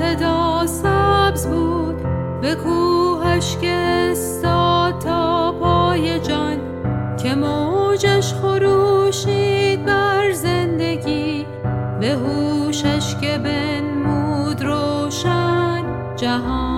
صدا سبز بود. به کوهش که تا پای جان که موجش خروشید بر زندگی. به هوشش که بنمود روشن جهان.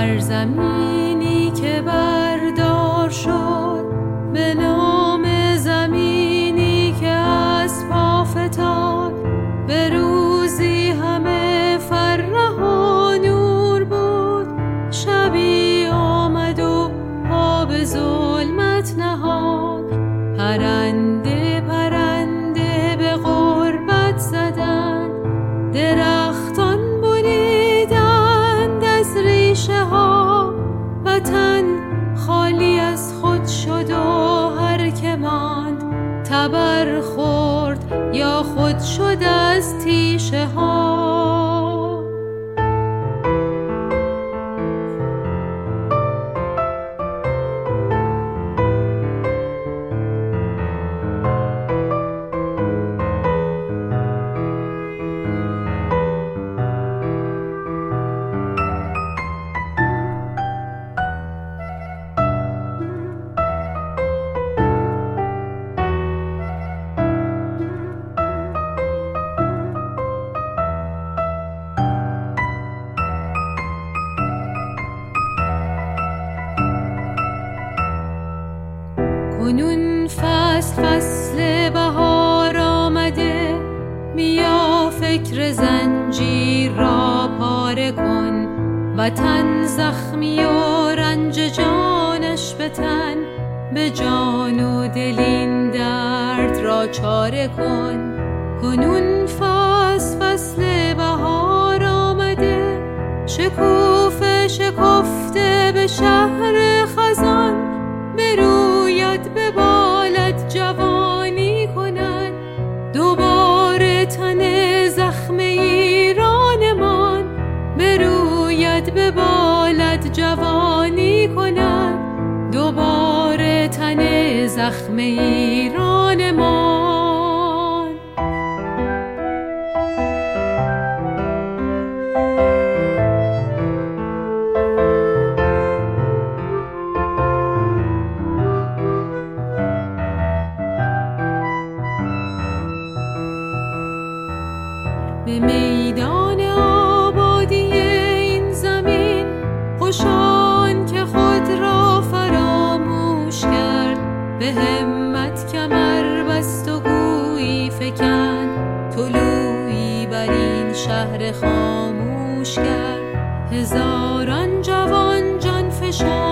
بر زمینی که بردار شد به تبر خورد یا خود شد از تیشه ها. کنون فصل فصل بهار آمده. بیا فکر زنجیر را پاره کن. تن زخمی و رنج جانش بتن به جان و دلین درد را چاره کن. کنون فصل فصل بهار آمده. شکوفه شکفته به شهر زخم ایران ما. شهر خاموش کرد هزاران جوان جان فشان.